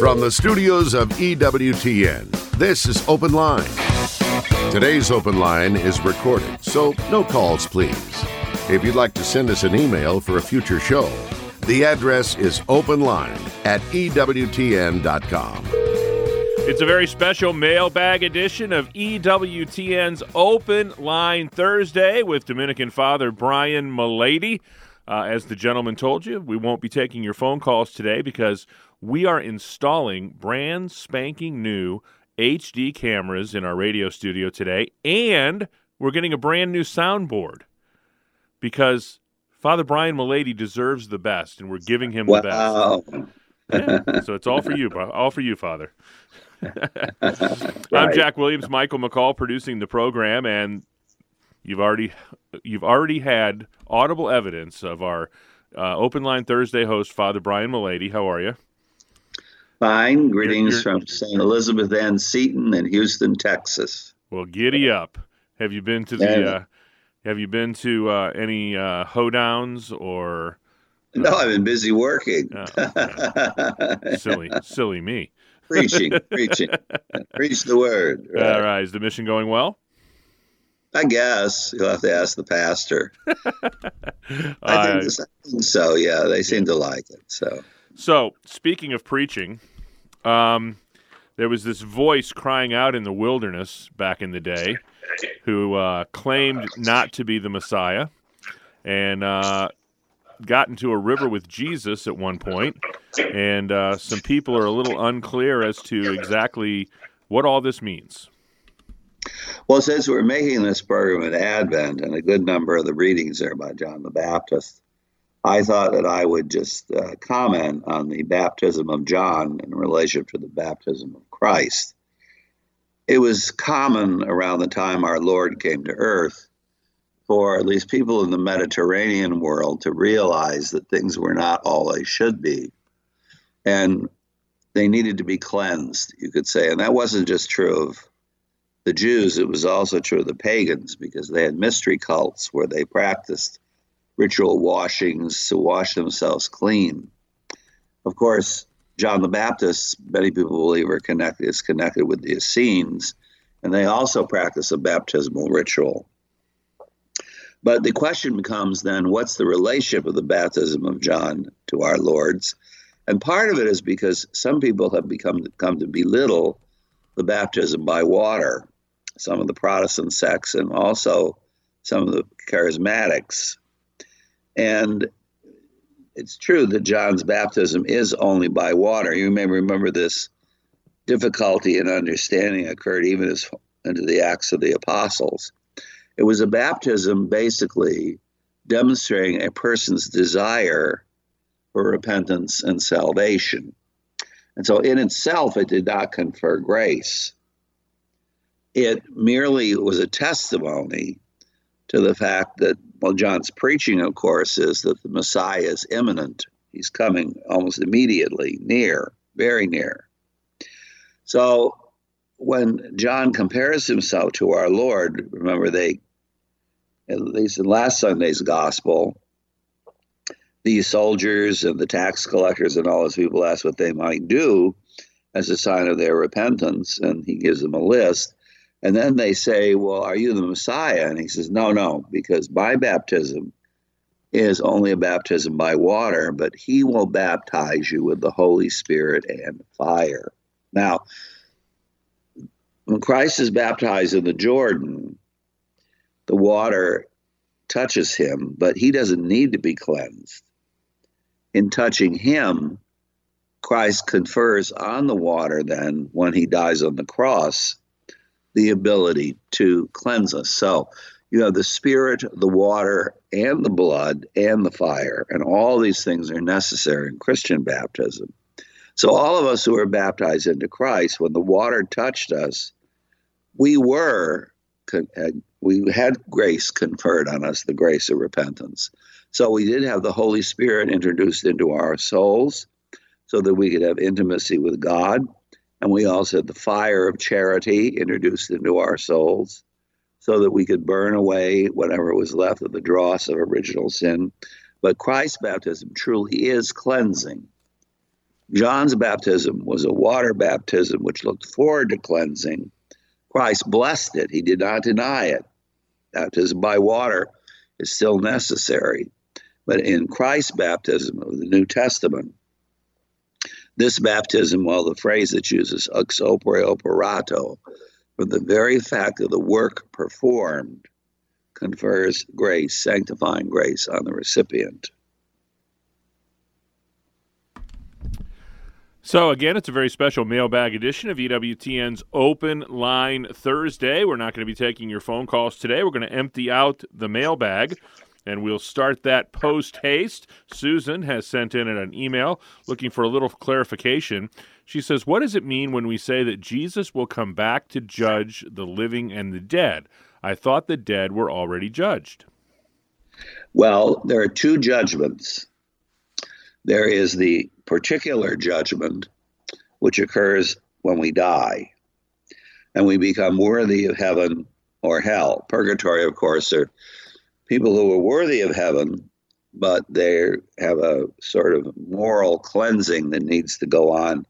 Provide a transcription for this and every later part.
From the studios of EWTN, this is Open Line. Today's Open Line is recorded, so no calls, please. If you'd like to send us an email for a future show, the address is openline at EWTN.com. It's a very special mailbag edition of EWTN's Open Line Thursday with Dominican Father Brian Mullady. Uh, as the gentleman told you, we won't be taking your phone calls today because we are installing brand spanking new HD cameras in our radio studio today, and we're getting a brand new soundboard because Father Brian Mullady deserves the best, and we're giving him the wow. best. Yeah, so it's all for you, all for you, Father. I'm Jack Williams, Michael McCall producing the program, and you've already you've already had audible evidence of our uh, Open Line Thursday host, Father Brian Mullady. How are you? Fine. Greetings you're- from St. Elizabeth Ann Seton in Houston, Texas. Well, giddy up. Have you been to the? Uh, have you been to uh, any uh, hoedowns or No, I've been busy working. Oh, silly, silly me? preaching, preaching. Preach the word. right? All right, is the mission going well? I guess you'll have to ask the pastor. I Uh, think, I think so. Yeah, they seem to like it. So So, speaking of preaching, um, there was this voice crying out in the wilderness back in the day who uh, claimed not to be the Messiah and uh, got into a river with Jesus at one point. And uh, some people are a little unclear as to exactly what all this means. Well, since we're making this program at Advent, and a good number of the readings are by John the Baptist, I thought that I would just uh, comment on the baptism of John in relation to the baptism of Christ. It was common around the time our Lord came to earth for at least people in the Mediterranean world to realize that things were not all they should be. And they needed to be cleansed, you could say. And that wasn't just true of the Jews, it was also true of the pagans because they had mystery cults where they practiced ritual washings to wash themselves clean. Of course, John the Baptist, many people believe, are connected, is connected with the Essenes, and they also practice a baptismal ritual. But the question becomes then what's the relationship of the baptism of John to our Lord's? And part of it is because some people have become come to belittle the baptism by water, some of the Protestant sects, and also some of the charismatics. And it's true that John's baptism is only by water. You may remember this difficulty in understanding occurred even as into the Acts of the Apostles. It was a baptism basically demonstrating a person's desire for repentance and salvation. And so, in itself, it did not confer grace. It merely was a testimony to the fact that, well, John's preaching, of course, is that the Messiah is imminent. He's coming almost immediately, near, very near. So, when John compares himself to our Lord, remember, they, at least in last Sunday's gospel, these soldiers and the tax collectors and all those people ask what they might do as a sign of their repentance, and he gives them a list. And then they say, Well, are you the Messiah? And he says, No, no, because my baptism is only a baptism by water, but he will baptize you with the Holy Spirit and fire. Now, when Christ is baptized in the Jordan, the water touches him, but he doesn't need to be cleansed. In touching him, Christ confers on the water, then, when he dies on the cross, the ability to cleanse us. So you have the spirit, the water, and the blood, and the fire, and all these things are necessary in Christian baptism. So all of us who are baptized into Christ, when the water touched us, we were we had grace conferred on us, the grace of repentance. So we did have the Holy Spirit introduced into our souls so that we could have intimacy with God. And we also had the fire of charity introduced into our souls so that we could burn away whatever was left of the dross of original sin. But Christ's baptism truly is cleansing. John's baptism was a water baptism which looked forward to cleansing. Christ blessed it, he did not deny it. Baptism by water is still necessary. But in Christ's baptism of the New Testament, this baptism, well, the phrase that uses ex opere operato, for the very fact of the work performed, confers grace, sanctifying grace on the recipient. So, again, it's a very special mailbag edition of EWTN's Open Line Thursday. We're not going to be taking your phone calls today. We're going to empty out the mailbag and we'll start that post haste. Susan has sent in an email looking for a little clarification. She says, What does it mean when we say that Jesus will come back to judge the living and the dead? I thought the dead were already judged. Well, there are two judgments. There is the particular judgment, which occurs when we die and we become worthy of heaven or hell. Purgatory, of course, are people who are worthy of heaven, but they have a sort of moral cleansing that needs to go on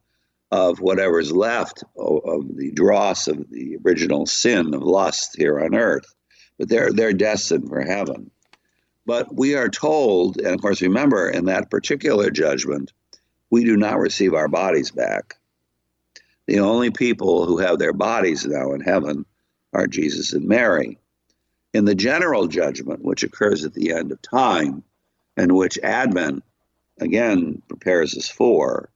of whatever's left of, the dross of the original sin of lust here on earth. But they're they're destined for heaven. But we are told, and of course, remember, in that particular judgment, we do not receive our bodies back. The only people who have their bodies now in heaven are Jesus and Mary in the general judgment, which occurs at the end of time, and which Advent again prepares us for,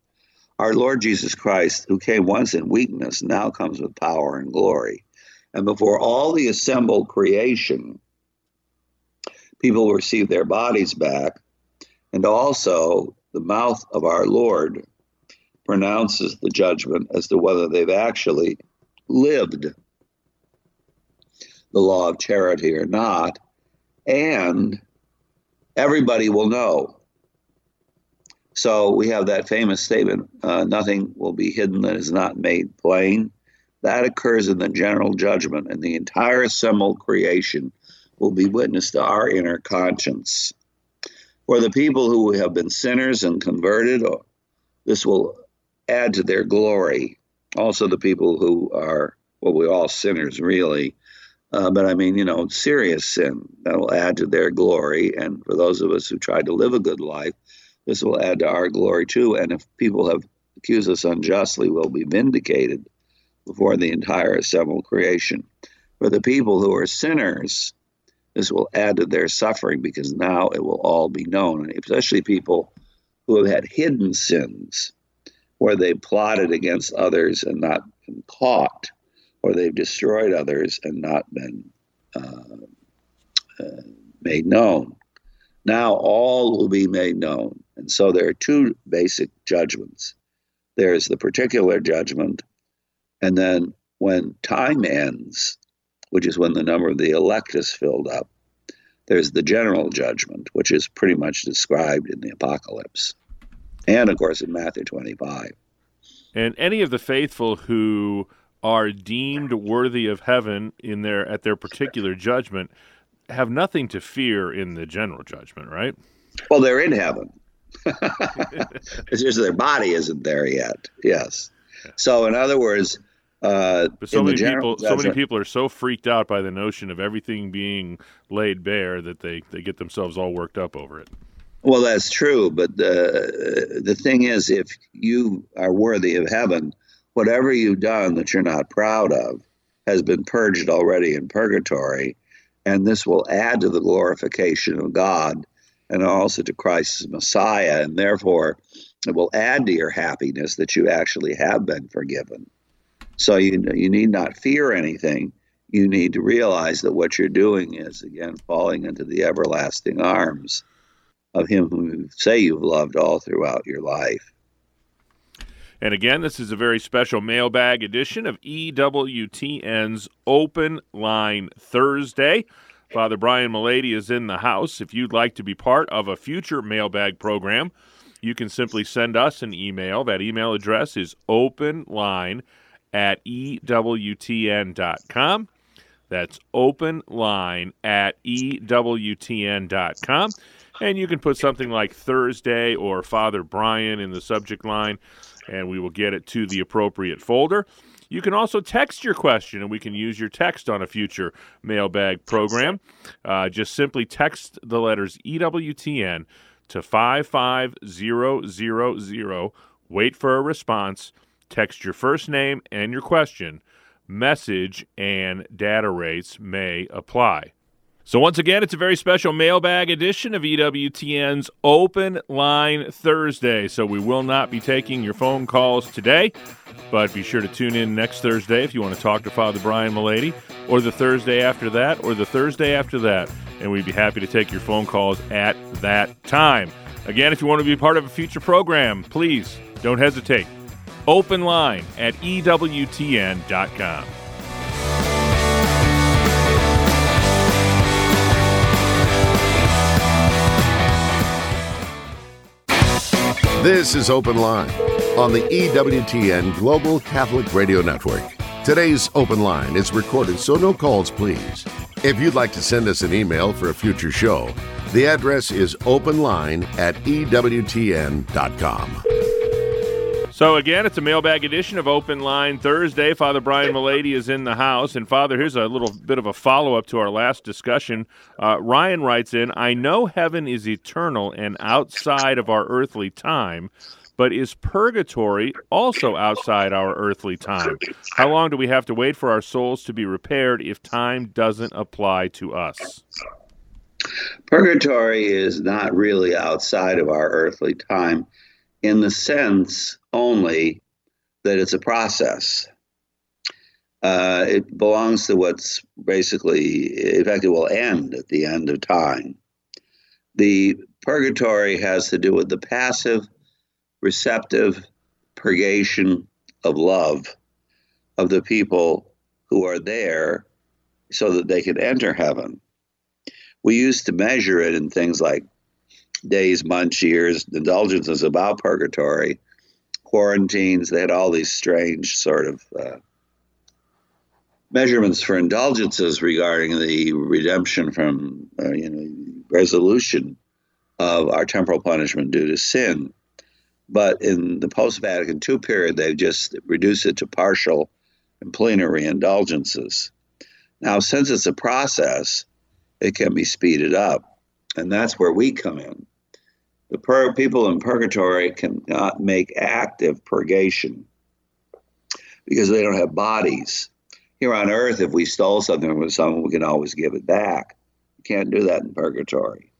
our Lord Jesus Christ, who came once in weakness, now comes with power and glory. And before all the assembled creation, people receive their bodies back. And also, the mouth of our Lord pronounces the judgment as to whether they've actually lived the law of charity or not, and everybody will know. So we have that famous statement uh, nothing will be hidden that is not made plain. That occurs in the general judgment, and the entire assembled creation will be witness to our inner conscience. For the people who have been sinners and converted, this will add to their glory. Also, the people who are, well, we're all sinners really, uh, but I mean, you know, serious sin that will add to their glory. And for those of us who tried to live a good life, this will add to our glory too. And if people have accused us unjustly, we'll be vindicated before the entire assembled creation. For the people who are sinners, this will add to their suffering because now it will all be known, especially people who have had hidden sins where they plotted against others and not been caught or they've destroyed others and not been uh, uh, made known. Now all will be made known. And so there are two basic judgments there's the particular judgment, and then when time ends, which is when the number of the elect is filled up, there's the general judgment, which is pretty much described in the Apocalypse. And of course in Matthew 25. And any of the faithful who are deemed worthy of heaven in their at their particular judgment have nothing to fear in the general judgment, right? Well, they're in heaven. it's just their body isn't there yet. Yes. So, in other words, uh, but so many people, so many people are so freaked out by the notion of everything being laid bare that they, they get themselves all worked up over it. Well, that's true, but the the thing is, if you are worthy of heaven, whatever you've done that you're not proud of has been purged already in purgatory, and this will add to the glorification of God and also to Christ's Messiah, and therefore it will add to your happiness that you actually have been forgiven. So you you need not fear anything. You need to realize that what you're doing is again falling into the everlasting arms of Him whom you say you've loved all throughout your life. And again, this is a very special mailbag edition of EWTN's Open Line Thursday. Father Brian Mullady is in the house. If you'd like to be part of a future mailbag program, you can simply send us an email. That email address is openline at EWTN.com. That's openline at EWTN.com. and you can put something like Thursday or Father Brian in the subject line, and we will get it to the appropriate folder. You can also text your question, and we can use your text on a future mailbag program. Uh, just simply text the letters EWTN to 55000. Wait for a response. Text your first name and your question. Message and data rates may apply. So, once again, it's a very special mailbag edition of EWTN's Open Line Thursday. So, we will not be taking your phone calls today, but be sure to tune in next Thursday if you want to talk to Father Brian Mullady, or the Thursday after that, or the Thursday after that. And we'd be happy to take your phone calls at that time. Again, if you want to be part of a future program, please don't hesitate. Open line at EWTN.com. This is Open Line on the EWTN Global Catholic Radio Network. Today's Open Line is recorded, so no calls, please. If you'd like to send us an email for a future show, the address is openline at EWTN.com. So again, it's a mailbag edition of Open Line Thursday. Father Brian Mullady is in the house, and Father, here's a little bit of a follow-up to our last discussion. Uh, Ryan writes in, "I know heaven is eternal and outside of our earthly time." But is purgatory also outside our earthly time? How long do we have to wait for our souls to be repaired if time doesn't apply to us? Purgatory is not really outside of our earthly time in the sense only that it's a process. Uh, it belongs to what's basically, in fact, it will end at the end of time. The purgatory has to do with the passive, receptive purgation of love of the people who are there so that they can enter heaven. We used to measure it in things like days, months, years, indulgences about purgatory, quarantines. They had all these strange sort of uh, measurements for indulgences regarding the redemption from, uh, you know, resolution of our temporal punishment due to sin. But in the post Vatican II period, they've just reduced it to partial and plenary indulgences. Now, since it's a process, it can be speeded up. And that's where we come in the pur- people in purgatory cannot make active purgation because they don't have bodies. Here on earth, if we stole something from someone, we can always give it back. Can't do that in purgatory.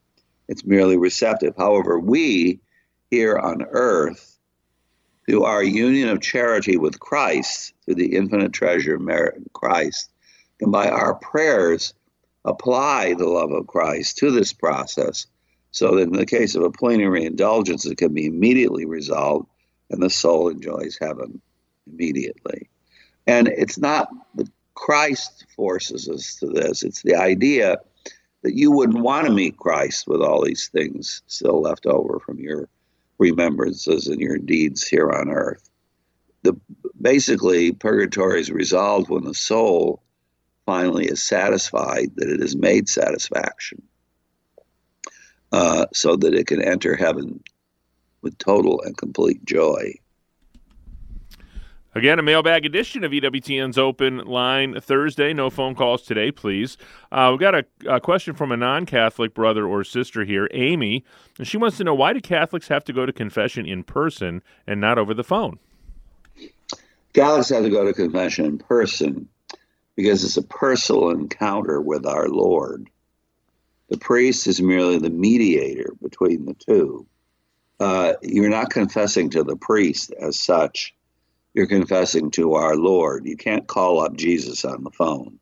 It's merely receptive. However, we here on earth, through our union of charity with Christ, through the infinite treasure of merit in Christ, can by our prayers apply the love of Christ to this process so that in the case of a plenary indulgence, it can be immediately resolved and the soul enjoys heaven immediately. And it's not that Christ forces us to this, it's the idea that you wouldn't want to meet Christ with all these things still left over from your remembrances and your deeds here on earth. The, basically, purgatory is resolved when the soul finally is satisfied that it has made satisfaction uh, so that it can enter heaven with total and complete joy. Again, a mailbag edition of EWTN's Open Line Thursday. No phone calls today, please. Uh, we've got a, a, question from a non Catholic brother or sister here, Amy. And she wants to know why do Catholics have to go to confession in person and not over the phone? Catholics have to go to confession in person because it's a personal encounter with our Lord. The priest is merely the mediator between the two. Uh, you're not confessing to the priest as such. You're confessing to our Lord. You can't call up Jesus on the phone.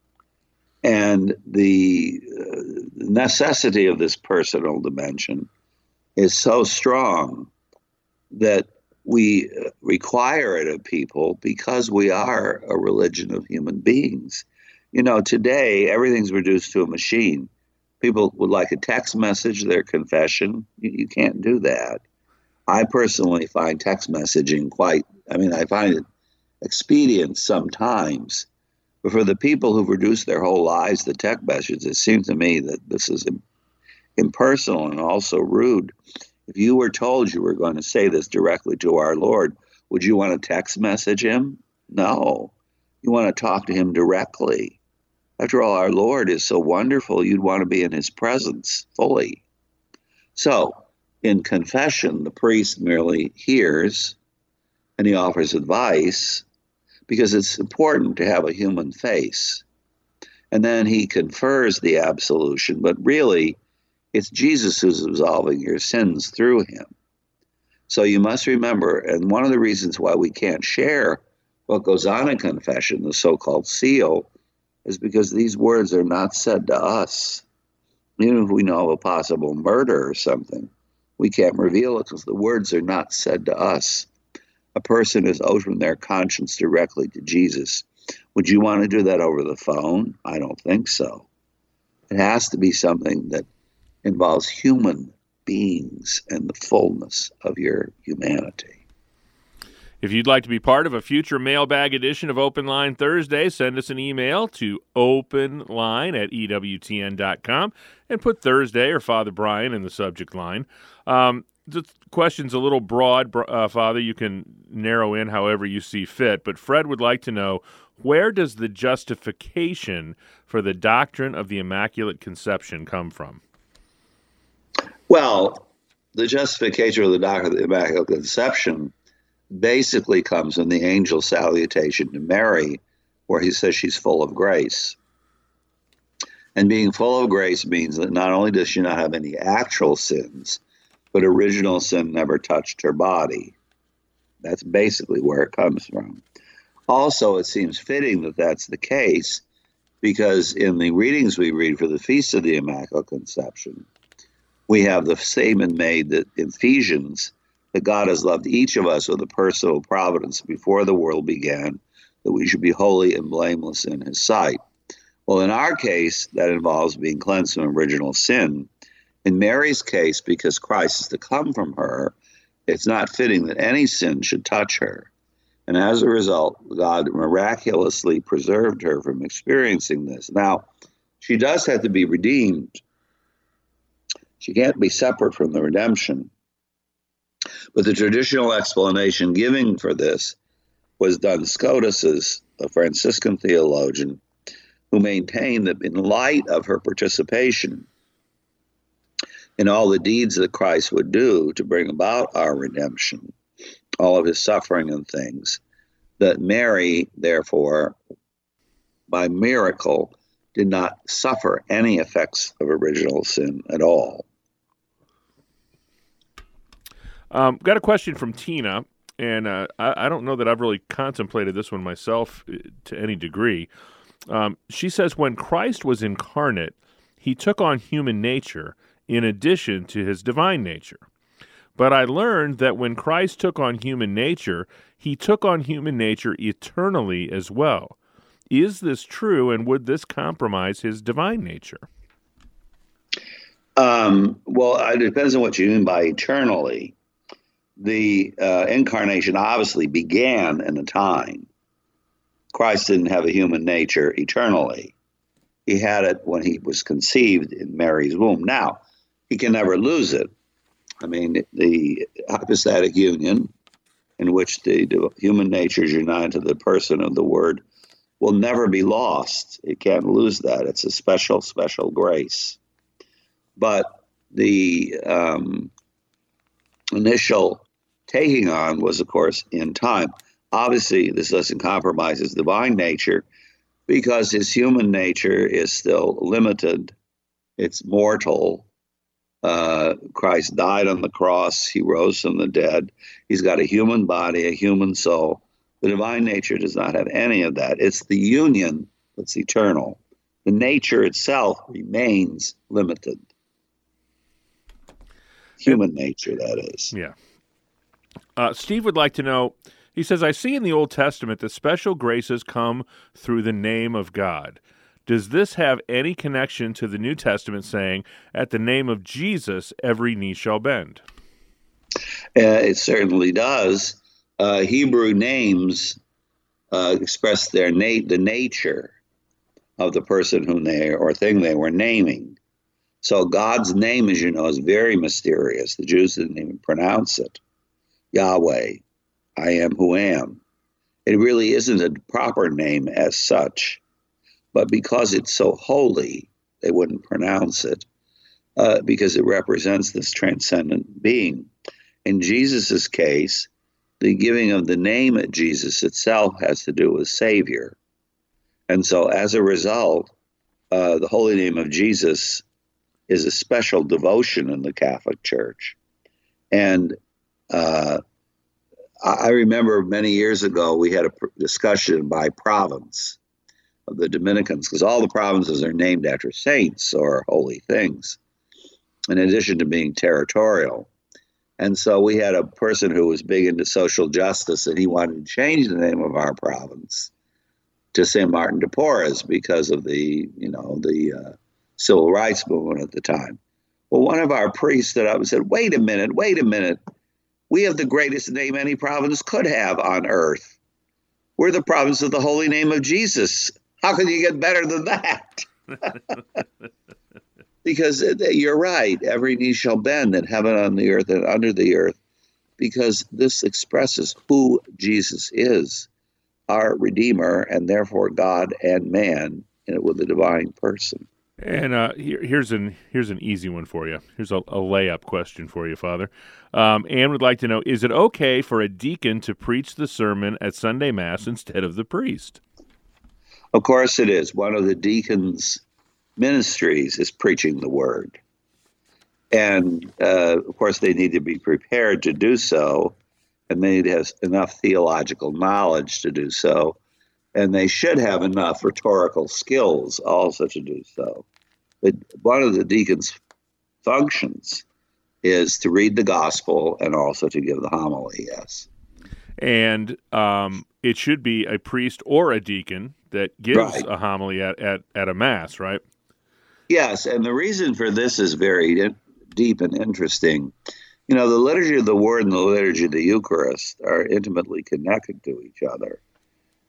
And the uh, necessity of this personal dimension is so strong that we uh, require it of people because we are a religion of human beings. You know, today everything's reduced to a machine people would like a text message, their confession. You, you can't do that. I personally find text messaging quite, I mean, I find it expedient sometimes. But for the people who've reduced their whole lives to text messages, it seems to me that this is impersonal and also rude. If you were told you were going to say this directly to our Lord, would you want to text message him? No. You want to talk to him directly. After all, our Lord is so wonderful, you'd want to be in his presence fully. So, in confession, the priest merely hears and he offers advice because it's important to have a human face. And then he confers the absolution, but really, it's Jesus who's absolving your sins through him. So you must remember, and one of the reasons why we can't share what goes on in confession, the so called seal, is because these words are not said to us. Even if we know of a possible murder or something, we can't reveal it because the words are not said to us. A person is opening their conscience directly to Jesus. Would you want to do that over the phone? I don't think so. It has to be something that involves human beings and the fullness of your humanity. If you'd like to be part of a future mailbag edition of Open Line Thursday, send us an email to openline at EWTN.com and put Thursday or Father Brian in the subject line. Um, the question's a little broad, uh, Father. You can narrow in however you see fit. But Fred would like to know where does the justification for the doctrine of the Immaculate Conception come from? Well, the justification of the doctrine of the Immaculate Conception basically comes in the angel salutation to Mary, where he says she's full of grace. And being full of grace means that not only does she not have any actual sins, but original sin never touched her body. That's basically where it comes from. Also, it seems fitting that that's the case because in the readings we read for the Feast of the Immaculate Conception, we have the statement made that Ephesians that God has loved each of us with a personal providence before the world began, that we should be holy and blameless in His sight. Well, in our case, that involves being cleansed from original sin. In Mary's case, because Christ is to come from her, it's not fitting that any sin should touch her. And as a result, God miraculously preserved her from experiencing this. Now, she does have to be redeemed. She can't be separate from the redemption. But the traditional explanation giving for this was Duns Scotus, a Franciscan theologian, who maintained that in light of her participation in all the deeds that Christ would do to bring about our redemption, all of his suffering and things, that Mary, therefore, by miracle, did not suffer any effects of original sin at all. Um, got a question from Tina, and uh, I, I, don't know that I've really contemplated this one myself uh, to any degree. Um, she says, when Christ was incarnate, he took on human nature in addition to his divine nature. But I learned that when Christ took on human nature, he took on human nature eternally as well. Is this true, and would this compromise his divine nature? Um, well, it depends on what you mean by eternally the uh, incarnation obviously began in a time. Christ didn't have a human nature eternally. He had it when he was conceived in Mary's womb. Now, he can never lose it. I mean, the hypostatic union in which the, human nature is united to the person of the Word will never be lost. It can't lose that. It's a special, special grace. But the um, initial taking on was, of course, in time. Obviously, this doesn't compromise his divine nature because his human nature is still limited, it's mortal. Uh, Christ died on the cross, he rose from the dead. He's got a human body, a human soul. The divine nature does not have any of that. It's the union that's eternal. The nature itself remains limited human nature, that is. Yeah. Uh, Steve would like to know. He says, I see in the Old Testament that special graces come through the name of God. Does this have any connection to the New Testament saying, at the name of Jesus, every knee shall bend? Uh, it certainly does. Uh, Hebrew names uh, express their na- the nature of the person whom they or thing they were naming. So God's name, as you know, is very mysterious. The Jews didn't even pronounce it. Yahweh, I am who am. It really isn't a proper name as such, but because it's so holy, they wouldn't pronounce it uh, because it represents this transcendent being. In Jesus' case, the giving of the name of Jesus itself has to do with Savior. And so, as a result, uh, the holy name of Jesus is a special devotion in the Catholic Church. And uh, I remember many years ago we had a discussion by province of the Dominicans because all the provinces are named after saints or holy things, in addition to being territorial. And so we had a person who was big into social justice and he wanted to change the name of our province to St. Martin de Porres because of the, you know, the uh, civil rights movement at the time. Well, one of our priests stood up and said, wait a minute, wait a minute. We have the greatest name any province could have on earth. We're the province of the holy name of Jesus. How can you get better than that? because uh, you're right. Every knee shall bend in heaven, on the earth, and under the earth, because this expresses who Jesus is, our Redeemer, and therefore God and man with a divine person. And uh, here, here's an here's an easy one for you. Here's a, a layup question for you, Father. Um, Anne would like to know: Is it okay for a deacon to preach the sermon at Sunday Mass instead of the priest? Of course, it is. One of the deacons' ministries is preaching the word, and uh, of course, they need to be prepared to do so, and they need to have enough theological knowledge to do so and they should have enough rhetorical skills also to do so. But one of the deacon's functions is to read the gospel and also to give the homily, yes. And um, it should be a priest or a deacon that gives right. a homily at, at, at a mass, right? Yes, and the reason for this is very deep and interesting. You know, the liturgy of the Word and the liturgy of the Eucharist are intimately connected to each other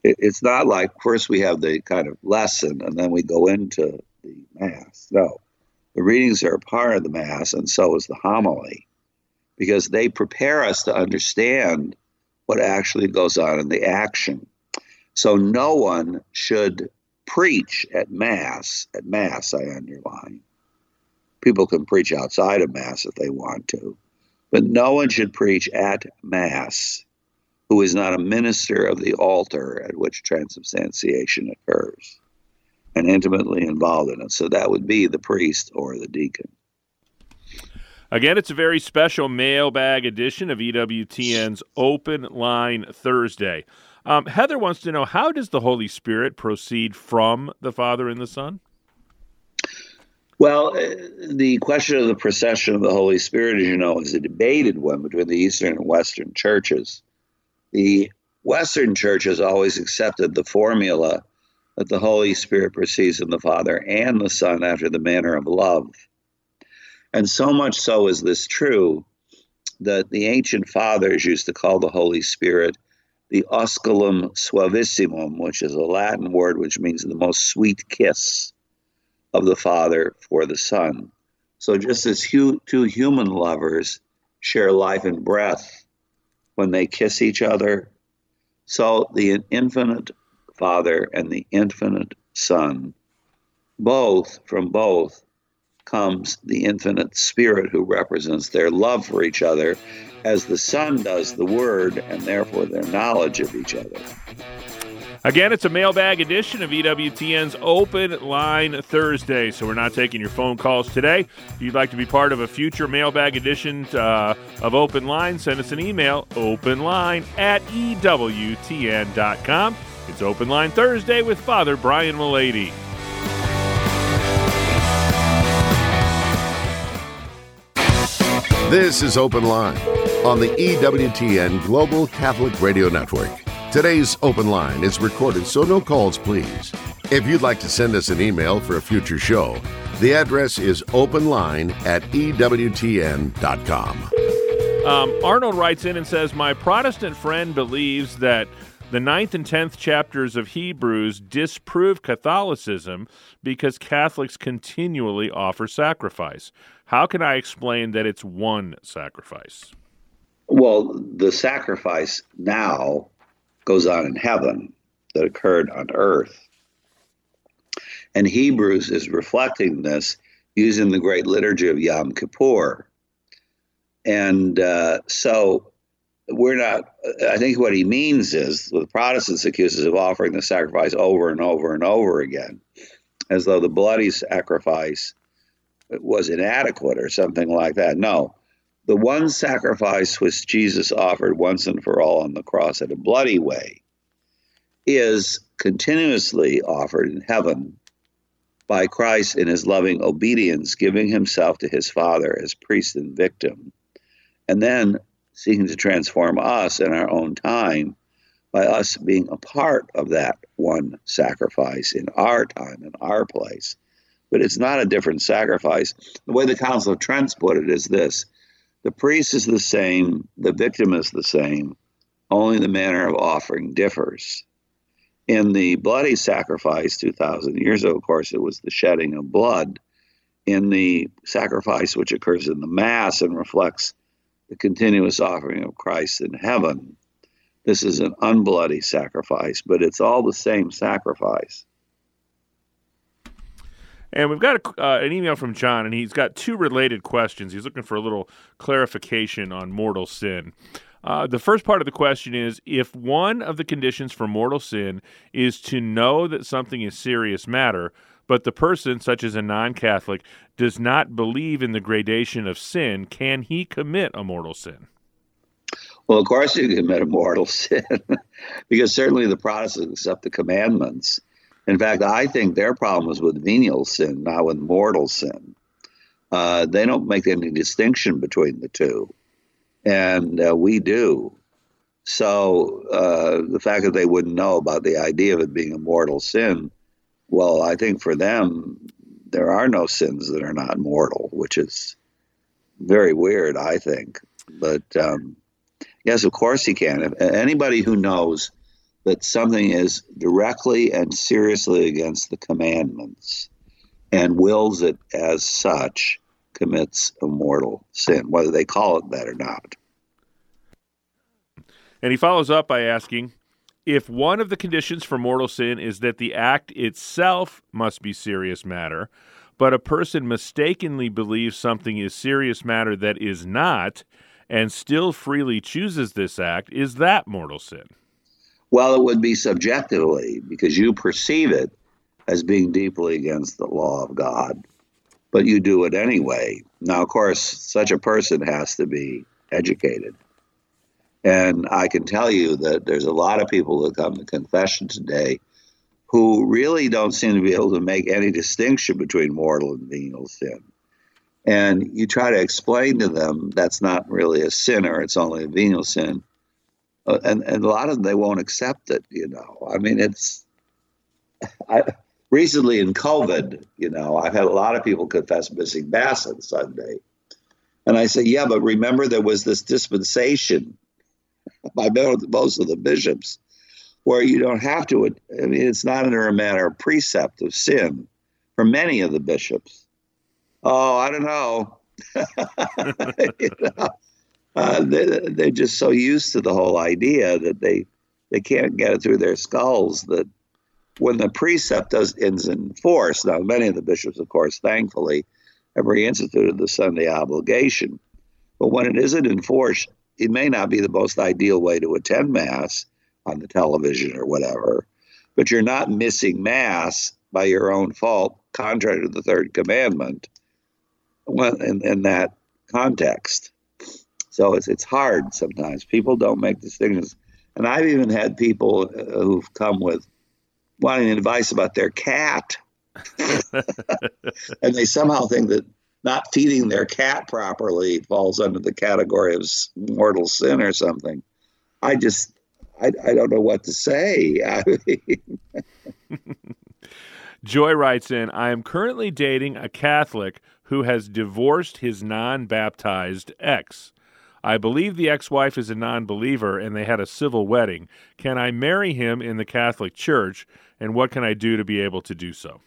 it, it's not like first we have the kind of lesson and then we go into the mass. No, the readings are a part of the mass, and so is the homily, because they prepare us to understand what actually goes on in the action. So no one should preach at mass. At mass, I underline. People can preach outside of mass if they want to, but no one should preach at mass who is not a minister of the altar at which transubstantiation occurs and intimately involved in it. So that would be the priest or the deacon. Again, it's a very special mailbag edition of EWTN's Open Line Thursday. Um, Heather wants to know how does the Holy Spirit proceed from the Father and the Son? Well, uh, the question of the procession of the Holy Spirit, as you know, is a debated one between the Eastern and Western churches. The Western Church has always accepted the formula that the Holy Spirit proceeds from the Father and the Son after the manner of love. And so much so is this true that the ancient fathers used to call the Holy Spirit the osculum suavissimum, which is a Latin word which means the most sweet kiss of the Father for the Son. So just as two human lovers share life and breath when they kiss each other. So the infinite Father and the infinite Son, both from both comes the infinite Spirit who represents their love for each other, as the Son does the Word and therefore their knowledge of each other. Again, it's a mailbag edition of EWTN's Open Line Thursday. So we're not taking your phone calls today. If you'd like to be part of a future mailbag edition uh, of Open Line, send us an email, openline at EWTN.com. It's Open Line Thursday with Father Brian Mullady. This is Open Line on the EWTN Global Catholic Radio Network. Today's open line is recorded, so no calls, please. If you'd like to send us an email for a future show, the address is openline at EWTN.com. Um, Arnold writes in and says, My Protestant friend believes that The ninth and tenth chapters of Hebrews disprove Catholicism because Catholics continually offer sacrifice. How can I explain that it's one sacrifice? Well, the sacrifice now goes on in heaven that occurred on earth. And Hebrews is reflecting this using the great liturgy of Yom Kippur. And uh, so we're not, I think what he means is the Protestants accuse us of offering the sacrifice over and over and over again, as though the bloody sacrifice was inadequate or something like that. No, the one sacrifice which Jesus offered once and for all on the cross in a bloody way is continuously offered in heaven by Christ in his loving obedience, giving himself to his Father as priest and victim, and then seeking to transform us in our own time by us being a part of that one sacrifice in our time, in our place. But it's not a different sacrifice. The way the Council of Trent put it is this the priest is the same, the victim is the same, only the manner of offering differs. In the bloody sacrifice 2,000 years ago, of course, it was the shedding of blood. In the sacrifice which occurs in the Mass and reflects the continuous offering of Christ in heaven, this is an unbloody sacrifice, but it's all the same sacrifice. And we've got a, uh, an email from John, and he's got two related questions. He's looking for a little clarification on mortal sin. Uh, the first part of the question is if one of the conditions for mortal sin is to know that something is serious matter, but the person, such as a non Catholic, does not believe in the gradation of sin, can he commit a mortal sin? Well, of course, you can commit a mortal sin because certainly the Protestants accept the commandments in fact, I think their problem is with venial sin, not with mortal sin. Uh, they don't make any distinction between the two, and uh, we do. So uh, the fact that they wouldn't know about the idea of it being a mortal sin, well, I think for them, there are no sins that are not mortal, which is very weird, I think. But um, yes, of course he can. If, anybody who knows that something is directly and seriously against the commandments and wills it as such commits a mortal sin, whether they call it that or not. And he follows up by asking if one of the conditions for mortal sin is that the act itself must be serious matter, but a person mistakenly believes something is serious matter that is not, and still freely chooses this act, is that mortal sin? Well, it would be subjectively because you perceive it as being deeply against the law of God, but you do it anyway. Now, of course, such a person has to be educated. And I can tell you that there's a lot of people that come to confession today who really don't seem to be able to make any distinction between mortal and venial sin. And you try to explain to them that's not really a sinner, it's only a venial sin uh, and and a lot of them they won't accept it. You know, I mean, it's I, recently in COVID. You know, I've had a lot of people confess missing mass on Sunday, and I say, yeah, but remember there was this dispensation by most of the bishops where you don't have to. I mean, it's not under a matter of precept of sin for many of the bishops. Oh, I don't know. you know? uh, they, they're just so used to the whole idea that they they can't get it through their skulls that when the precept does is enforced. Now, many of the bishops, of course, thankfully, have reinstituted the Sunday obligation, but when it isn't enforced, it may not be the most ideal way to attend Mass on the television or whatever. But you're not missing Mass by your own fault, contrary to the third commandment. In, in that context. So it's it's hard sometimes. People don't make distinctions, and I've even had people uh, who've come with wanting advice about their cat, and they somehow think that not feeding their cat properly falls under the category of mortal sin or something. I just I, I don't know what to say. Joy writes in, I am currently dating a Catholic who has divorced his non baptized ex. I believe the ex wife is a non believer and they had a civil wedding. Can I marry him in the Catholic Church? And what can I do to be able to do so?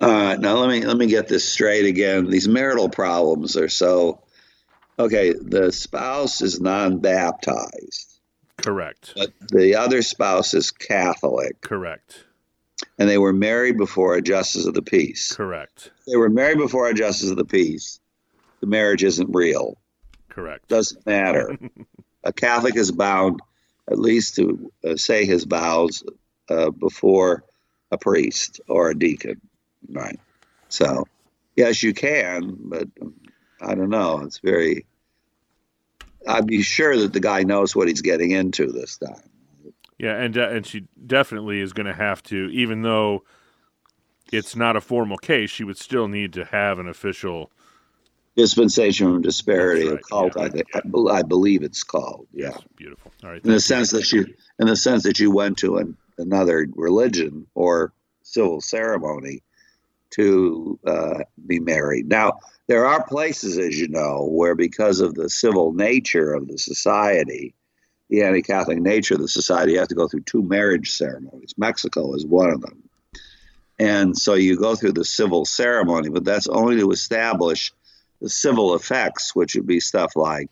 All right, now let me let me get this straight again. These marital problems are so okay. The spouse is non-baptized, correct, but the other spouse is Catholic, correct, and they were married before a justice of the peace, correct. They were married before a justice of the peace. The marriage isn't real. Correct. Doesn't matter. a Catholic is bound at least to uh, say his vows uh, before a priest or a deacon. Right. So, yes, you can, but I don't know. It's very. I'd be sure that the guy knows what he's getting into this time. Yeah, and uh, and she definitely is going to have to, even though it's not a formal case, she would still need to have an official dispensation from disparity right, cult. Yeah, I, think, yeah. I, I, believe it's called. Yeah, yes, beautiful. All right. In the sense that you, in the sense that you went to an, another religion or civil ceremony to uh, be married. Now, there are places, as you know, where because of the civil nature of the society, the anti Catholic nature of the society, you have to go through two marriage ceremonies. Mexico is one of them. And so you go through the civil ceremony, but that's only to establish the civil effects, which would be stuff like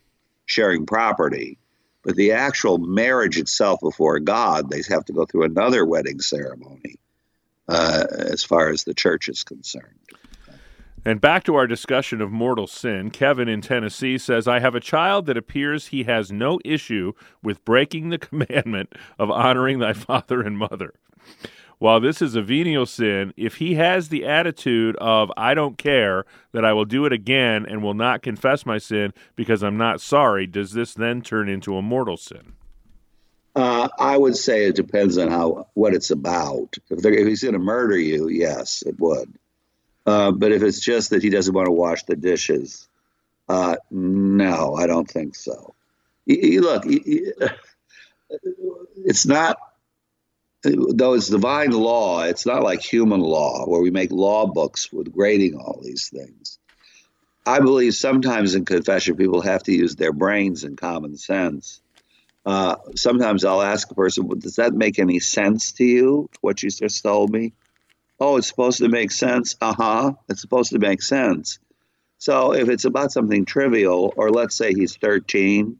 sharing property. But the actual marriage itself before God, they have to go through another wedding ceremony uh, as far as the church is concerned. And back to our discussion of mortal sin, Kevin in Tennessee says, I have a child that appears he has no issue with breaking the commandment of honoring thy father and mother. While this is a venial sin, if he has the attitude of, I don't care, that I will do it again and will not confess my sin because I'm not sorry, does this then turn into a mortal sin? Uh, I would say it depends on how what it's about. If, if he's going to murder you, yes, it would. Uh, but if it's just that he doesn't want to wash the dishes, uh, no, I don't think so. look, it's not though it's divine law. It's not like human law where we make law books with grading all these things. I believe sometimes in confession people have to use their brains and common sense uh, sometimes I'll ask a person, well, does that make any sense to you, what you just told me? Oh, it's supposed to make sense. Uh huh. It's supposed to make sense. So if it's about something trivial, or let's say he's 13,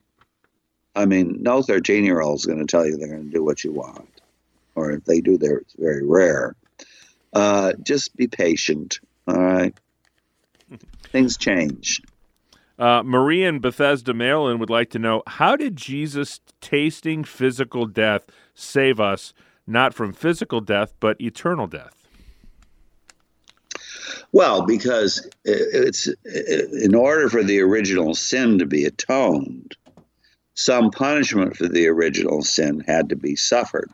I mean, no 13 year old is going to tell you they're going to do what you want. Or if they do, they're, it's very rare. Uh, just be patient. All right. Things change. Uh, Marie in Bethesda, Maryland would like to know how did Jesus tasting physical death save us, not from physical death, but eternal death? Well, because it's in order for the original sin to be atoned, some punishment for the original sin had to be suffered.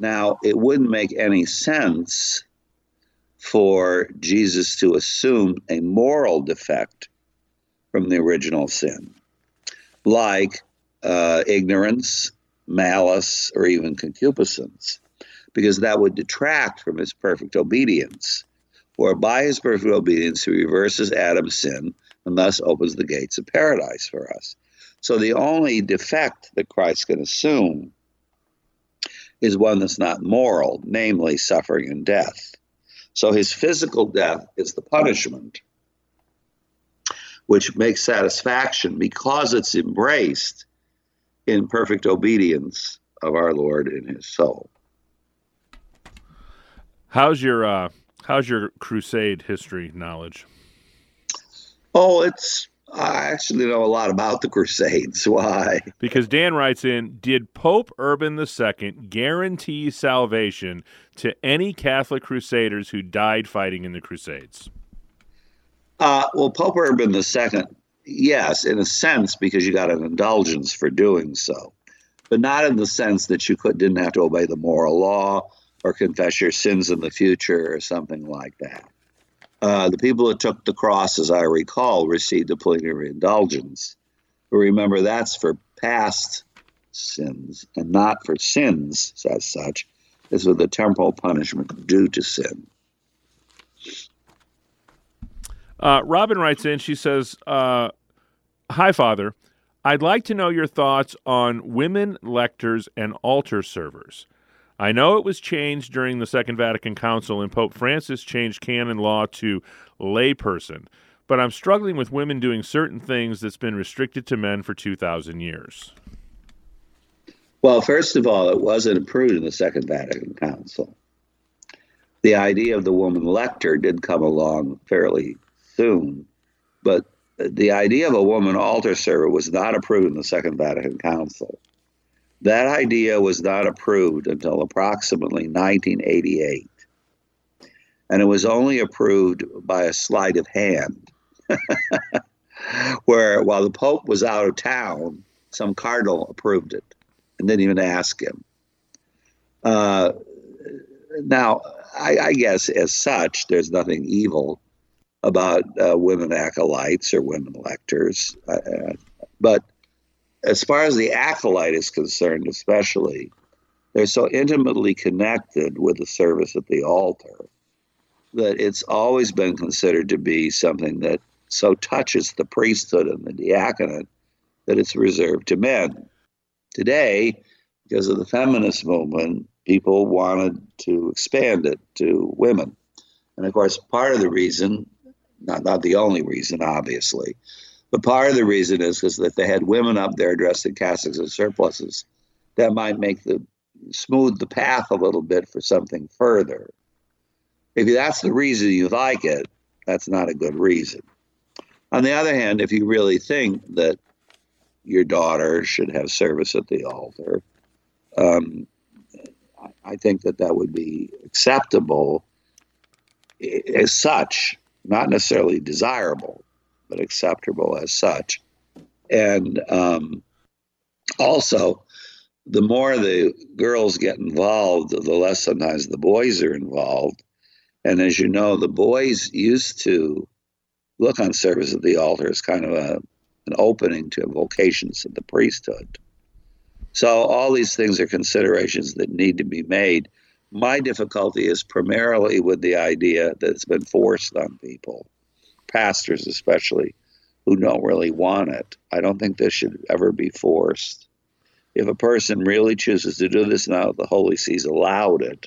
Now, it wouldn't make any sense for Jesus to assume a moral defect from the original sin, like uh, ignorance, malice, or even concupiscence, because that would detract from his perfect obedience. For by his perfect obedience, he reverses Adam's sin and thus opens the gates of paradise for us. So the only defect that Christ can assume is one that's not moral, namely suffering and death. So his physical death is the punishment which makes satisfaction because it's embraced in perfect obedience of our Lord in His soul. How's your uh, How's your crusade history knowledge? Oh, it's I actually know a lot about the Crusades. Why? Because Dan writes in Did Pope Urban II guarantee salvation to any Catholic crusaders who died fighting in the Crusades? Uh, well, Pope Urban II, yes, in a sense, because you got an indulgence for doing so, but not in the sense that you could didn't have to obey the moral law or confess your sins in the future or something like that. Uh, the people that took the cross, as I recall, received a plenary indulgence. But remember, that's for past sins and not for sins as such. This was the temporal punishment due to sin. Uh, Robin writes in. She says, uh, "Hi, Father. I'd like to know your thoughts on women lectors and altar servers. I know it was changed during the Second Vatican Council, and Pope Francis changed canon law to layperson." But I'm struggling with women doing certain things that's been restricted to men for 2,000 years. Well, first of all, it wasn't approved in the Second Vatican Council. The idea of the woman lector did come along fairly soon, but the idea of a woman altar server was not approved in the Second Vatican Council. That idea was not approved until approximately 1988. And it was only approved by a sleight of hand, where while the Pope was out of town, some cardinal approved it and didn't even ask him. Uh, now, I, I, guess as such, there's nothing evil about uh, women acolytes or women lectors. Uh, uh, but as far as the acolyte is concerned, especially, they're so intimately connected with the service at the altar that it's always been considered to be something that so touches the priesthood and the diaconate that it's reserved to men. Today, because of the feminist movement, people wanted to expand it to women. And of course, part of the reason, not, not the only reason, obviously, but part of the reason is because if they had women up there dressed in cassocks and surplices, that might make the smooth the path a little bit for something further. If that's the reason you like it, that's not a good reason. On the other hand, if you really think that your daughter should have service at the altar. Um, I think that that would be acceptable as such, not necessarily desirable, but acceptable as such. And um, also, the more the girls get involved, the less sometimes the boys are involved. And as you know, the boys used to look on service at the altar as kind of a an opening to vocations of the priesthood. So all these things are considerations that need to be made. My difficulty is primarily with the idea that it's been forced on people, pastors especially, who don't really want it. I don't think this should ever be forced. If a person really chooses to do this now, the Holy See's allowed it,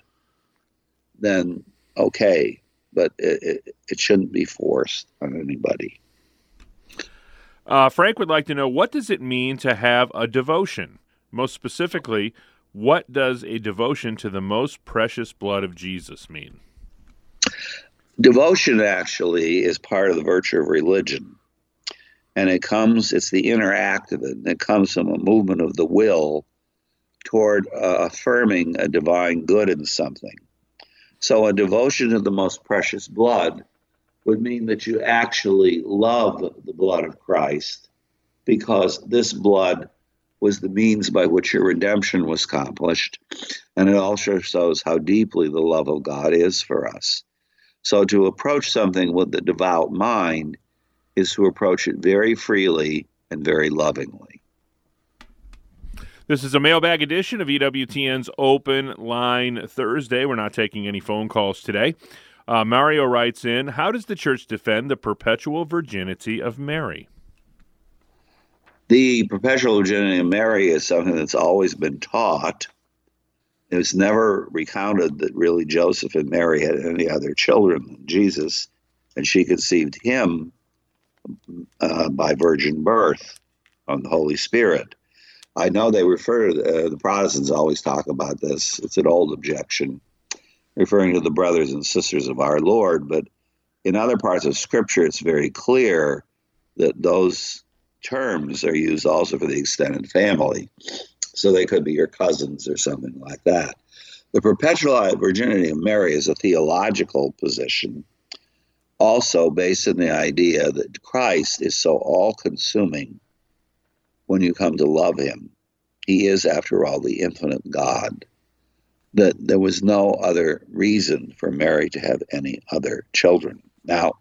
then okay, but it, it, it shouldn't be forced on anybody. Uh, Frank would like to know what does it mean to have a devotion? Most specifically, what does a devotion to the most precious blood of Jesus mean? Devotion actually is part of the virtue of religion. And it comes, it's the inner act of it, and it comes from a movement of the will toward uh, affirming a divine good in something. So a devotion to the most precious blood would mean that you actually love the blood of Christ because this blood was the means by which your redemption was accomplished. And it also shows how deeply the love of God is for us. So to approach something with the devout mind is to approach it very freely and very lovingly. This is a mailbag edition of EWTN's Open Line Thursday. We're not taking any phone calls today. Uh, Mario writes in How does the church defend the perpetual virginity of Mary? The perpetual virginity of Mary is something that's always been taught. It was never recounted that really Joseph and Mary had any other children than Jesus, and she conceived him uh, by virgin birth on the Holy Spirit. I know they refer to uh, the Protestants always talk about this. It's an old objection referring to the brothers and sisters of our Lord. But in other parts of Scripture, it's very clear that those terms are used also for the extended family. So they could be your cousins or something like that. The perpetual virginity of Mary is a theological position, also based on the idea that Christ is so all consuming when you come to love him. He is, after all, the infinite God that there was no other reason for Mary to have any other children. Now,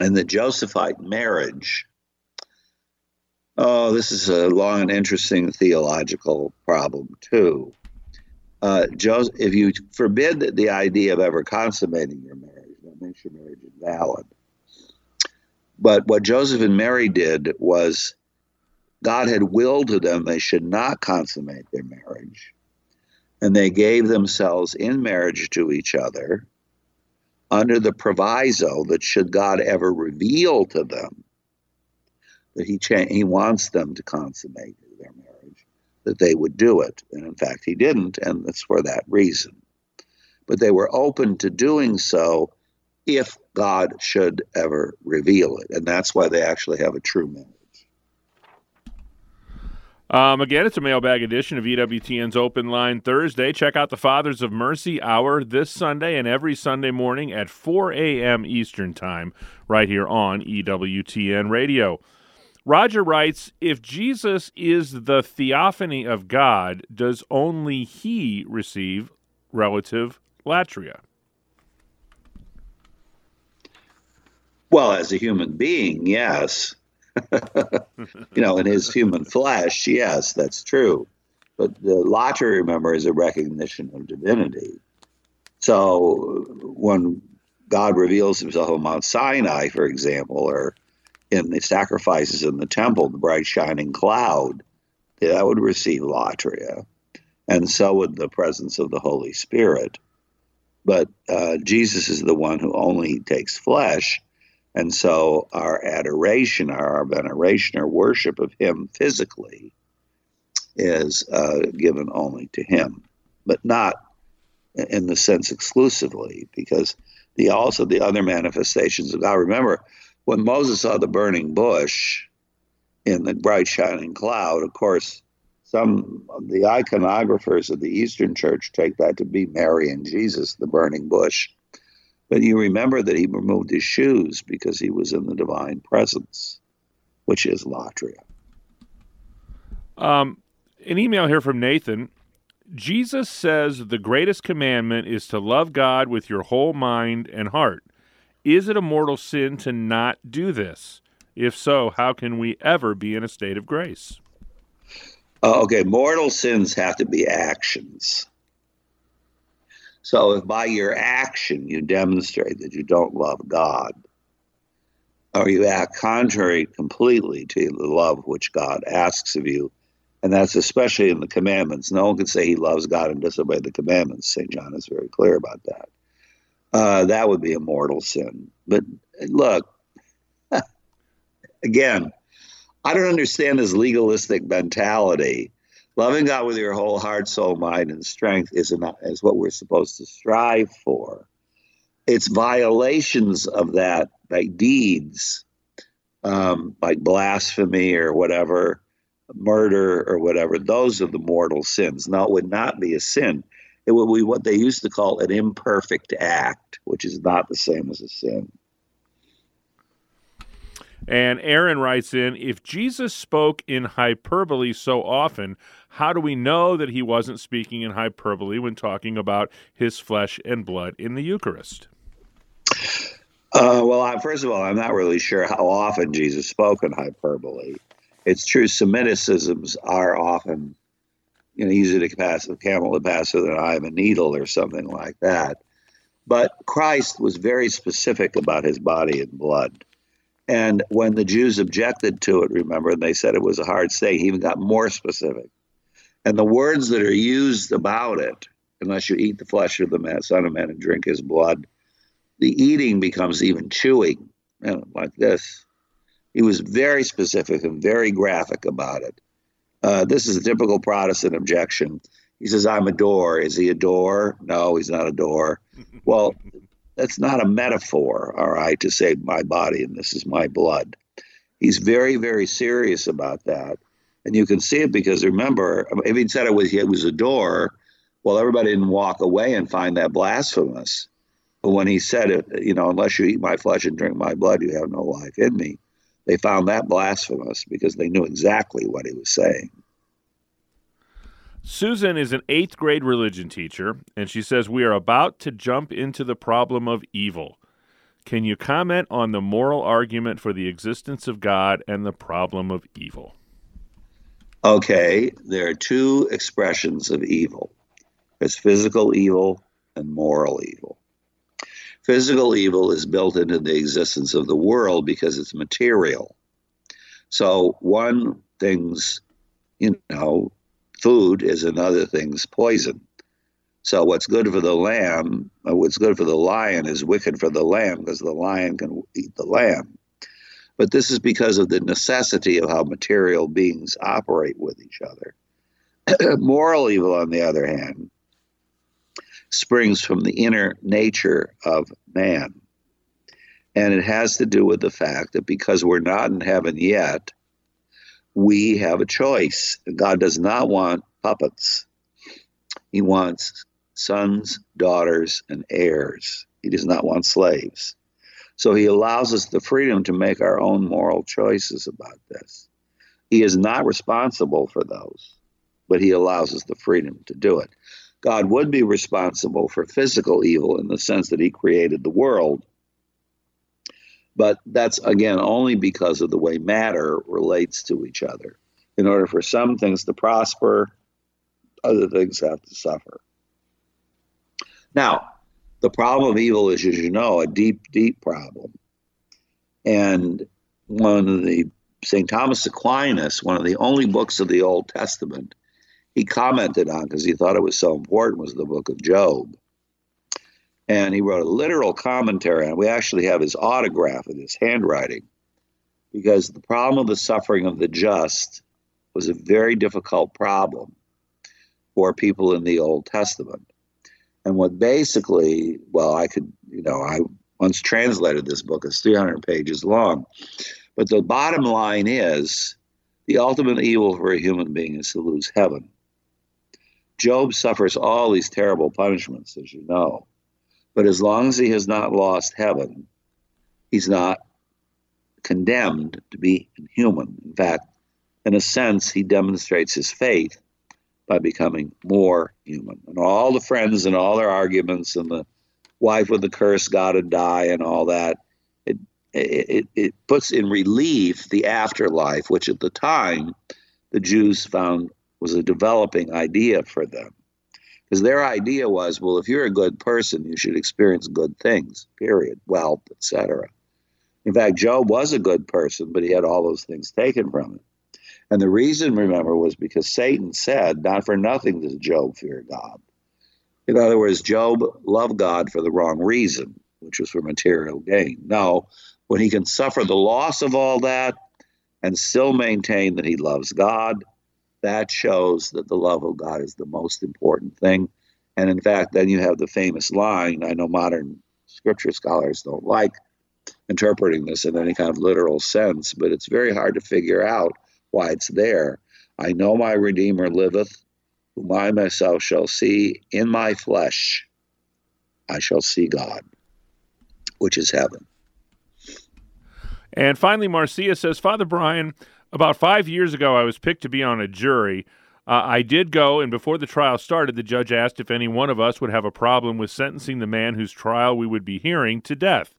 in the Josephite marriage, oh, this is a long and interesting theological problem, too. Uh, Joseph, if you forbid the idea of ever consummating your marriage, that makes your marriage invalid. But what Joseph and Mary did was God had willed to them they should not consummate their marriage. And they gave themselves in marriage to each other under the proviso that should God ever reveal to them that he, cha- he wants them to consummate their marriage, that they would do it. And in fact, he didn't, and it's for that reason. But they were open to doing so if God should ever reveal it. And that's why they actually have a true marriage. Um, again, it's a mailbag edition of EWTN's Open Line Thursday. Check out the Fathers of Mercy Hour this Sunday and every Sunday morning at 4 a.m. Eastern Time, right here on EWTN Radio. Roger writes If Jesus is the theophany of God, does only he receive relative latria? Well, as a human being, yes. you know, in his human flesh, yes, that's true. But the latria, remember, is a recognition of divinity. So when God reveals himself on Mount Sinai, for example, or in the sacrifices in the temple, the bright shining cloud, that would receive latria. And so would the presence of the Holy Spirit. But uh, Jesus is the one who only takes flesh and so our adoration, our veneration, our worship of Him physically is uh, given only to Him, but not in the sense exclusively, because the also the other manifestations of God. Remember, when Moses saw the burning bush in the bright shining cloud, of course, some of the iconographers of the Eastern Church take that to be Mary and Jesus, the burning bush. But you remember that he removed his shoes because he was in the divine presence, which is latria. Um, an email here from Nathan. Jesus says the greatest commandment is to love God with your whole mind and heart. Is it a mortal sin to not do this? If so, how can we ever be in a state of grace? Uh, okay, mortal sins have to be actions. So if by your action you demonstrate that you don't love God, or you act contrary completely to the love which God asks of you, and that's especially in the commandments. No one can say he loves God and disobey the commandments. St. John is very clear about that. Uh, that would be a mortal sin. But look, again, I don't understand this legalistic mentality Loving God with your whole heart, soul, mind, and strength is, an, is what we're supposed to strive for. It's violations of that, like deeds, um, like blasphemy or whatever, murder or whatever. Those are the mortal sins. Now, it would not be a sin. It would be what they used to call an imperfect act, which is not the same as a sin. And Aaron writes in If Jesus spoke in hyperbole so often, how do we know that he wasn't speaking in hyperbole when talking about his flesh and blood in the Eucharist? Uh, well, I, first of all, I'm not really sure how often Jesus spoke in hyperbole. It's true, Semiticisms are often, know, easy to pass a camel to pass through the eye of a needle or something like that. But Christ was very specific about his body and blood. And when the Jews objected to it, remember, and they said it was a hard saying, he even got more specific. And the words that are used about it, unless you eat the flesh of the man, Son of Man and drink his blood, the eating becomes even chewing, you know, like this. He was very specific and very graphic about it. Uh, this is a typical Protestant objection. He says, I'm a door. Is he a door? No, he's not a door. well, that's not a metaphor, all right, to say my body and this is my blood. He's very, very serious about that. And you can see it because remember, if he said it was it was a door, well, everybody didn't walk away and find that blasphemous. But when he said it, you know, unless you eat my flesh and drink my blood, you have no life in me. They found that blasphemous because they knew exactly what he was saying. Susan is an eighth grade religion teacher, and she says we are about to jump into the problem of evil. Can you comment on the moral argument for the existence of God and the problem of evil? Okay, there are two expressions of evil there's physical evil and moral evil. Physical evil is built into the existence of the world because it's material. So one thing's, you know, food is another thing's poison. So what's good for the lamb, uh, what's good for the lion is wicked for the lamb because the lion can eat the lamb. But this is because of the necessity of how material beings operate with each other. Moral evil, on the other hand, springs from the inner nature of man. And it has to do with the fact that because we're not in heaven yet, we have a choice. God does not want puppets. He wants sons, daughters, and heirs. He does not want slaves. So he allows us the freedom to make our own moral choices about this. He is not responsible for those, but he allows us the freedom to do it. God would be responsible for physical evil in the sense that he created the world. But that's, again, only because of the way matter relates to each other. In order for some things to prosper, other things have to suffer. Now, the problem of evil is, as you know, a deep, deep problem. And one of the St. Thomas Aquinas, one of the only books of the Old Testament, he commented on because he thought it was so important was the book of Job. And he wrote a literal commentary it. We actually have his autograph in his handwriting because the problem of the suffering of the just was a very difficult problem for people in the Old Testament. And what basically, well, I could, you know, I once translated this book, it's 300 pages long. But the bottom line is the ultimate evil for a human being is to lose heaven. Job suffers all these terrible punishments, as you know. But as long as he has not lost heaven, he's not condemned to be inhuman. In fact, in a sense, he demonstrates his faith by becoming more human. And all the friends and all their arguments and the wife with the curse got to die and all that, it, it, it puts in relief the afterlife, which at the time the Jews found was a developing idea for them. Because their idea was, well, if you're a good person, you should experience good things, period, wealth, etc. In fact, Job was a good person, but he had all those things taken from him. And the reason, remember, was because Satan said, not for nothing does Job fear God. In other words, Job loved God for the wrong reason, which was for material gain. No, when he can suffer the loss of all that and still maintain that he loves God, that shows that the love of God is the most important thing. And in fact, then you have the famous line I know modern scripture scholars don't like interpreting this in any kind of literal sense, but it's very hard to figure out why it's there. I know my Redeemer liveth, whom I myself shall see in my flesh. I shall see God, which is heaven. And finally, Marcia says, Father Brian, about five years ago, I was picked to be on a jury. Uh, I did go, and before the trial started, the judge asked if any one of us would have a problem with sentencing the man whose trial we would be hearing to death.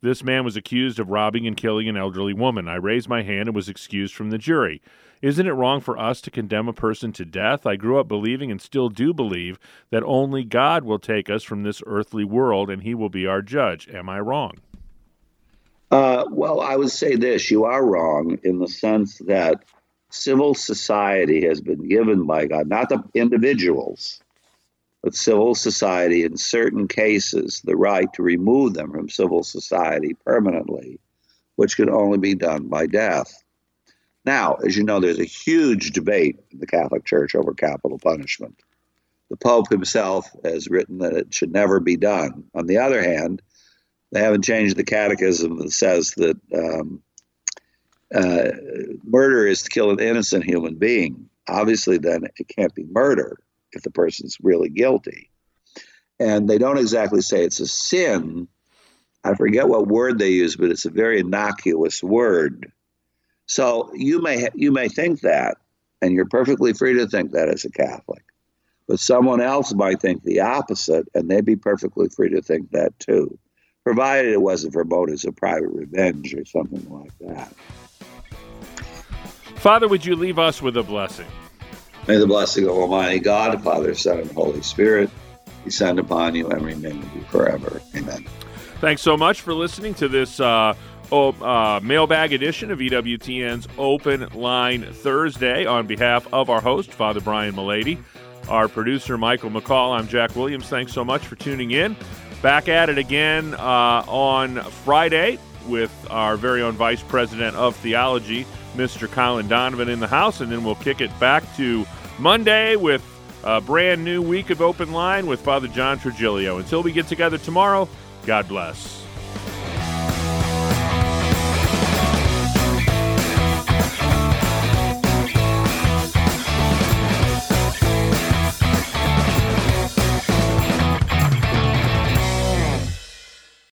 This man was accused of robbing and killing an elderly woman. I raised my hand and was excused from the jury. Isn't it wrong for us to condemn a person to death? I grew up believing and still do believe that only God will take us from this earthly world and he will be our judge. Am I wrong? Uh, well, I would say this you are wrong in the sense that civil society has been given by God, not the individuals but civil society in certain cases the right to remove them from civil society permanently, which can only be done by death. Now, as you know, there's a huge debate in the Catholic Church over capital punishment. The Pope himself has written that it should never be done. On the other hand, they haven't changed the catechism that says that um, uh, murder is to kill an innocent human being. Obviously, then it can't be murder if the person's really guilty. And they don't exactly say it's a sin. I forget what word they use, but it's a very innocuous word. So you may ha- you may think that, and you're perfectly free to think that as a Catholic. But someone else might think the opposite, and they'd be perfectly free to think that too, provided it wasn't for motives of private revenge or something like that. Father, would you leave us with a blessing? May the blessing of Almighty God, Father, Son, and Holy Spirit descend upon you and remain with you forever. Amen. Thanks so much for listening to this uh, oh, uh, mailbag edition of EWTN's Open Line Thursday. On behalf of our host, Father Brian Mullady, our producer, Michael McCall, I'm Jack Williams. Thanks so much for tuning in. Back at it again uh, on Friday with our very own Vice President of Theology, Mr. Colin Donovan, in the house, and then we'll kick it back to Monday with a brand new week of Open Line with Father John Trigilio. Until we get together tomorrow, God bless.